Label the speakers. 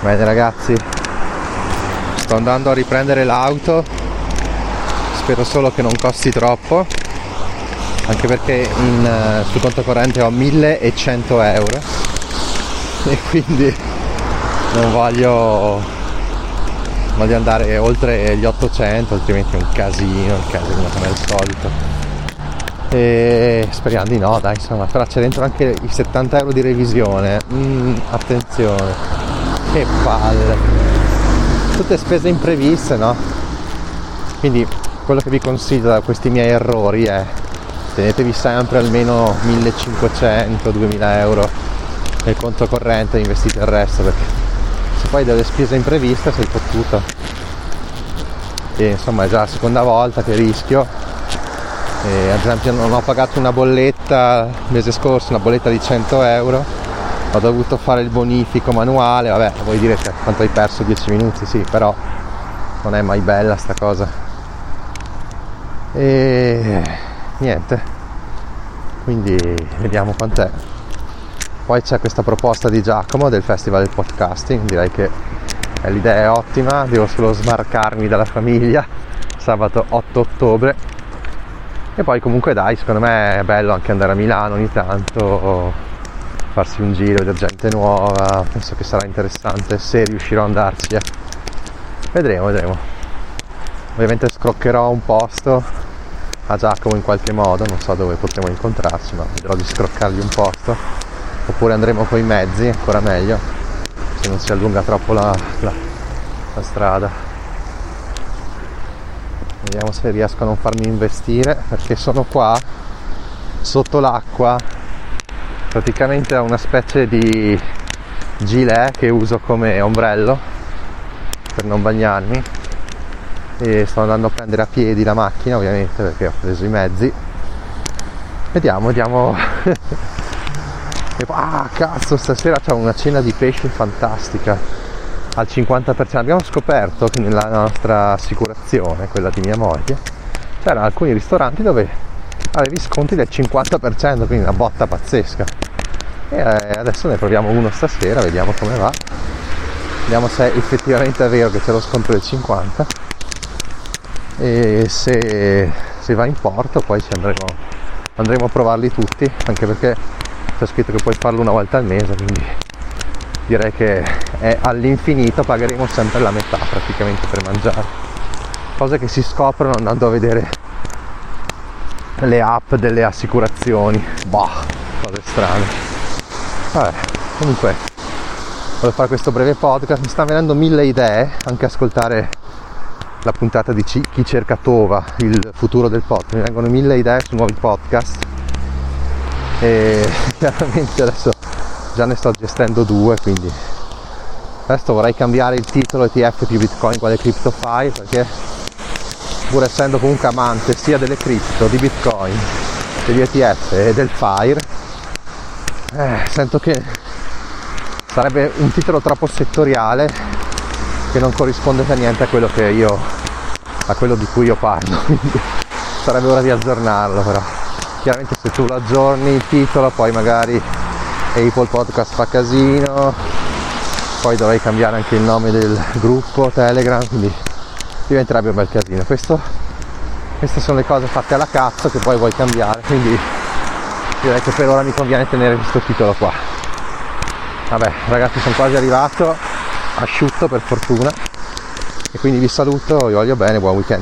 Speaker 1: Bene ragazzi, sto andando a riprendere l'auto. Spero solo che non costi troppo. Anche perché in, eh, sul conto corrente ho 1100 euro. E quindi non voglio, voglio andare oltre gli 800 altrimenti è un casino un casino come al solito e speriamo di no dai insomma però c'è dentro anche i 70 euro di revisione mm, attenzione che palle. Tutte spese impreviste no? Quindi quello che vi consiglio da questi miei errori è tenetevi sempre almeno 1500-2000 euro nel conto corrente e investite il resto perché se poi delle spese impreviste sei fottuto. E insomma è già la seconda volta che rischio. E, ad esempio non ho pagato una bolletta il mese scorso una bolletta di 100 euro ho dovuto fare il bonifico manuale vabbè voi direte quanto hai perso 10 minuti sì però non è mai bella sta cosa. E niente. Quindi vediamo quant'è. Poi c'è questa proposta di Giacomo del Festival del Podcasting, direi che l'idea è ottima, devo solo smarcarmi dalla famiglia sabato 8 ottobre. E poi comunque dai, secondo me è bello anche andare a Milano ogni tanto, farsi un giro, vedere gente nuova, penso che sarà interessante se riuscirò ad andarci. Eh. Vedremo, vedremo. Ovviamente scroccherò un posto a Giacomo in qualche modo, non so dove potremo incontrarci, ma vedrò di scroccargli un posto oppure andremo con i mezzi, ancora meglio, se non si allunga troppo la, la, la strada. Vediamo se riesco a non farmi investire perché sono qua sotto l'acqua, praticamente a una specie di gilet che uso come ombrello per non bagnarmi. E sto andando a prendere a piedi la macchina ovviamente perché ho preso i mezzi. Vediamo vediamo ah cazzo stasera c'è una cena di pesce fantastica. Al 50%. Abbiamo scoperto che nella nostra assicurazione, quella di mia moglie, c'erano alcuni ristoranti dove avevi sconti del 50%, quindi una botta pazzesca. E eh, adesso ne proviamo uno stasera, vediamo come va. Vediamo se effettivamente è vero che c'è lo sconto del 50% e se, se va in porto poi ci andremo, andremo a provarli tutti, anche perché c'è scritto che puoi farlo una volta al mese quindi direi che è all'infinito pagheremo sempre la metà praticamente per mangiare cose che si scoprono andando a vedere le app delle assicurazioni. Bah cose strane. Vabbè comunque voglio fare questo breve podcast. Mi sta venendo mille idee anche ascoltare la puntata di Chi cerca Tova il futuro del podcast. Mi vengono mille idee su nuovi podcast. E chiaramente adesso già ne sto gestendo due quindi adesso vorrei cambiare il titolo ETF più bitcoin quale CryptoFi perché pur essendo comunque amante sia delle cripto, di bitcoin, degli ETF e del FIRE eh, sento che sarebbe un titolo troppo settoriale che non corrisponde per niente a quello io a quello di cui io parlo sarebbe ora di aggiornarlo però. Chiaramente se tu lo aggiorni il titolo poi magari Apple Podcast fa casino poi dovrei cambiare anche il nome del gruppo Telegram quindi diventerebbe un bel casino questo, queste sono le cose fatte alla cazzo che poi vuoi cambiare quindi direi che per ora mi conviene tenere questo titolo qua. Vabbè ragazzi sono quasi arrivato asciutto per fortuna e quindi vi saluto vi voglio bene buon weekend